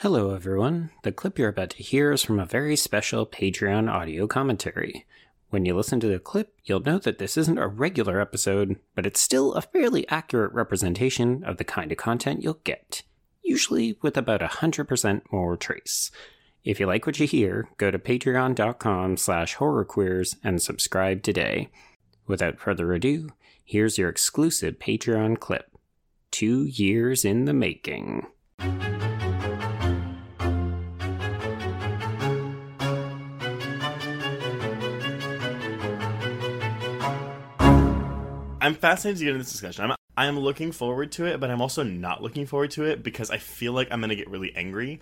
Hello, everyone. The clip you're about to hear is from a very special Patreon audio commentary. When you listen to the clip, you'll note that this isn't a regular episode, but it's still a fairly accurate representation of the kind of content you'll get, usually with about 100% more trace. If you like what you hear, go to patreon.com slash horrorqueers and subscribe today. Without further ado, here's your exclusive Patreon clip. Two years in the making. I'm fascinated to get into this discussion. I'm I'm looking forward to it, but I'm also not looking forward to it because I feel like I'm gonna get really angry.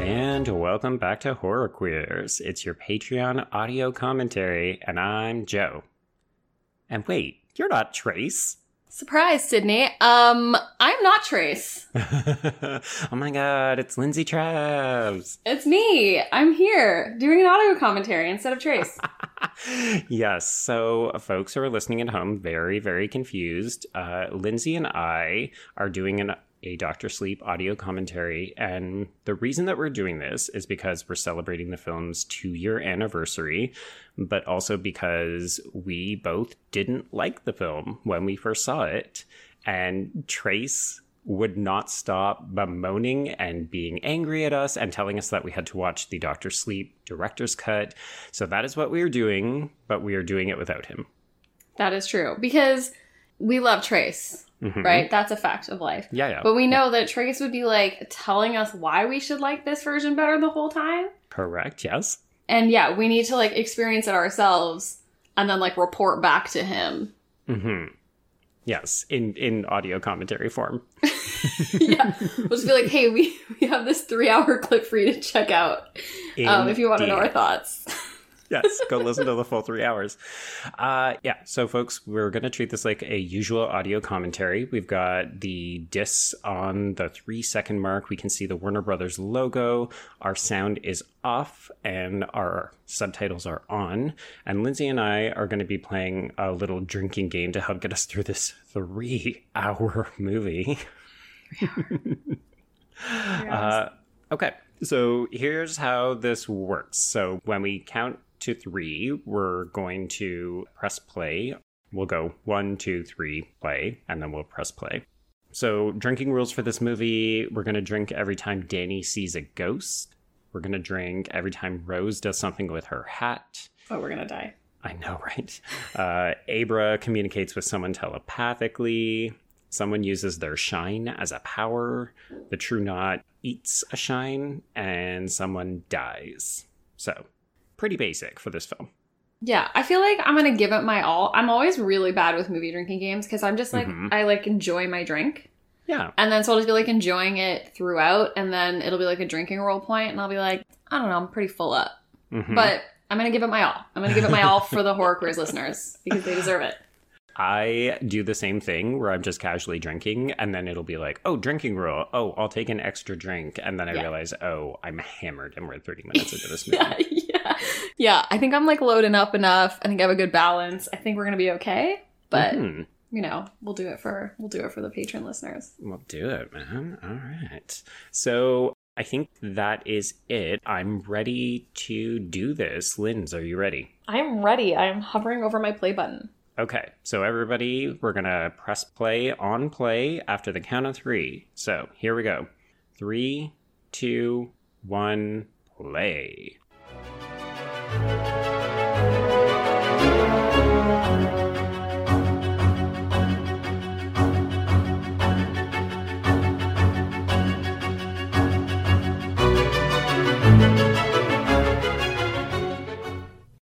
And welcome back to Horror Queers. It's your Patreon audio commentary, and I'm Joe. And wait, you're not Trace. Surprise, Sydney. Um, I'm not Trace. oh my god, it's Lindsay Traves. It's me. I'm here doing an audio commentary instead of Trace. yes, so folks who are listening at home, very, very confused. Uh, Lindsay and I are doing an a Doctor Sleep audio commentary. And the reason that we're doing this is because we're celebrating the film's two year anniversary, but also because we both didn't like the film when we first saw it. And Trace would not stop bemoaning and being angry at us and telling us that we had to watch the Doctor Sleep director's cut. So that is what we are doing, but we are doing it without him. That is true because we love Trace. Mm-hmm. Right? That's a fact of life. Yeah, yeah. But we know that Trace would be like telling us why we should like this version better the whole time. Correct, yes. And yeah, we need to like experience it ourselves and then like report back to him. Mm-hmm. Yes, in in audio commentary form. yeah, we'll just be like, hey, we we have this three hour clip for you to check out um, if you want to know our thoughts yes, go listen to the full three hours. Uh, yeah, so folks, we're going to treat this like a usual audio commentary. We've got the discs on the three second mark. We can see the Warner Brothers logo. Our sound is off and our subtitles are on. And Lindsay and I are going to be playing a little drinking game to help get us through this three hour movie. uh, okay. So here's how this works. So when we count to three, we're going to press play. We'll go one, two, three, play, and then we'll press play. So, drinking rules for this movie we're going to drink every time Danny sees a ghost. We're going to drink every time Rose does something with her hat. Oh, we're going to die. I know, right? Uh, Abra communicates with someone telepathically. Someone uses their shine as a power. The True Knot eats a shine, and someone dies. So, pretty basic for this film. Yeah, I feel like I'm gonna give it my all. I'm always really bad with movie drinking games because I'm just like mm-hmm. I like enjoy my drink. Yeah. And then so I'll just be like enjoying it throughout, and then it'll be like a drinking roll point, and I'll be like, I don't know, I'm pretty full up. Mm-hmm. But I'm gonna give it my all. I'm gonna give it my all for the Horror Queers listeners because they deserve it. I do the same thing where I'm just casually drinking and then it'll be like, oh, drinking rule. Oh, I'll take an extra drink. And then I yeah. realize, oh, I'm hammered and we're 30 minutes into this movie. yeah, yeah. Yeah. I think I'm like loading up enough. I think I have a good balance. I think we're going to be okay. But. Mm-hmm. You know, we'll do it for we'll do it for the patron listeners. We'll do it, man. All right. So I think that is it. I'm ready to do this. Linz, are you ready? I'm ready. I am hovering over my play button. Okay, so everybody, we're gonna press play on play after the count of three. So here we go. Three, two, one, play.